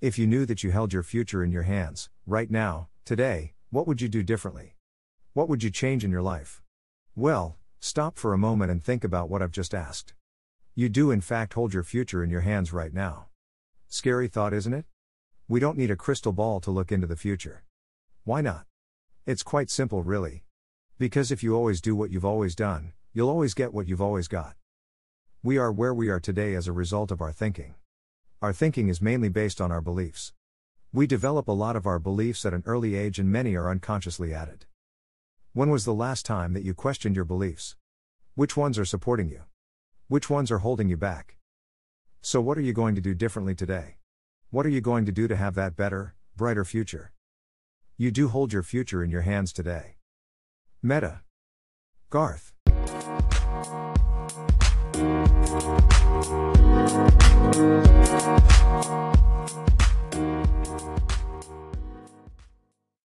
If you knew that you held your future in your hands, right now, today, what would you do differently? What would you change in your life? Well, stop for a moment and think about what I've just asked. You do, in fact, hold your future in your hands right now. Scary thought, isn't it? We don't need a crystal ball to look into the future. Why not? It's quite simple, really. Because if you always do what you've always done, you'll always get what you've always got. We are where we are today as a result of our thinking. Our thinking is mainly based on our beliefs. We develop a lot of our beliefs at an early age, and many are unconsciously added. When was the last time that you questioned your beliefs? Which ones are supporting you? Which ones are holding you back? So, what are you going to do differently today? What are you going to do to have that better, brighter future? You do hold your future in your hands today. Meta. Garth.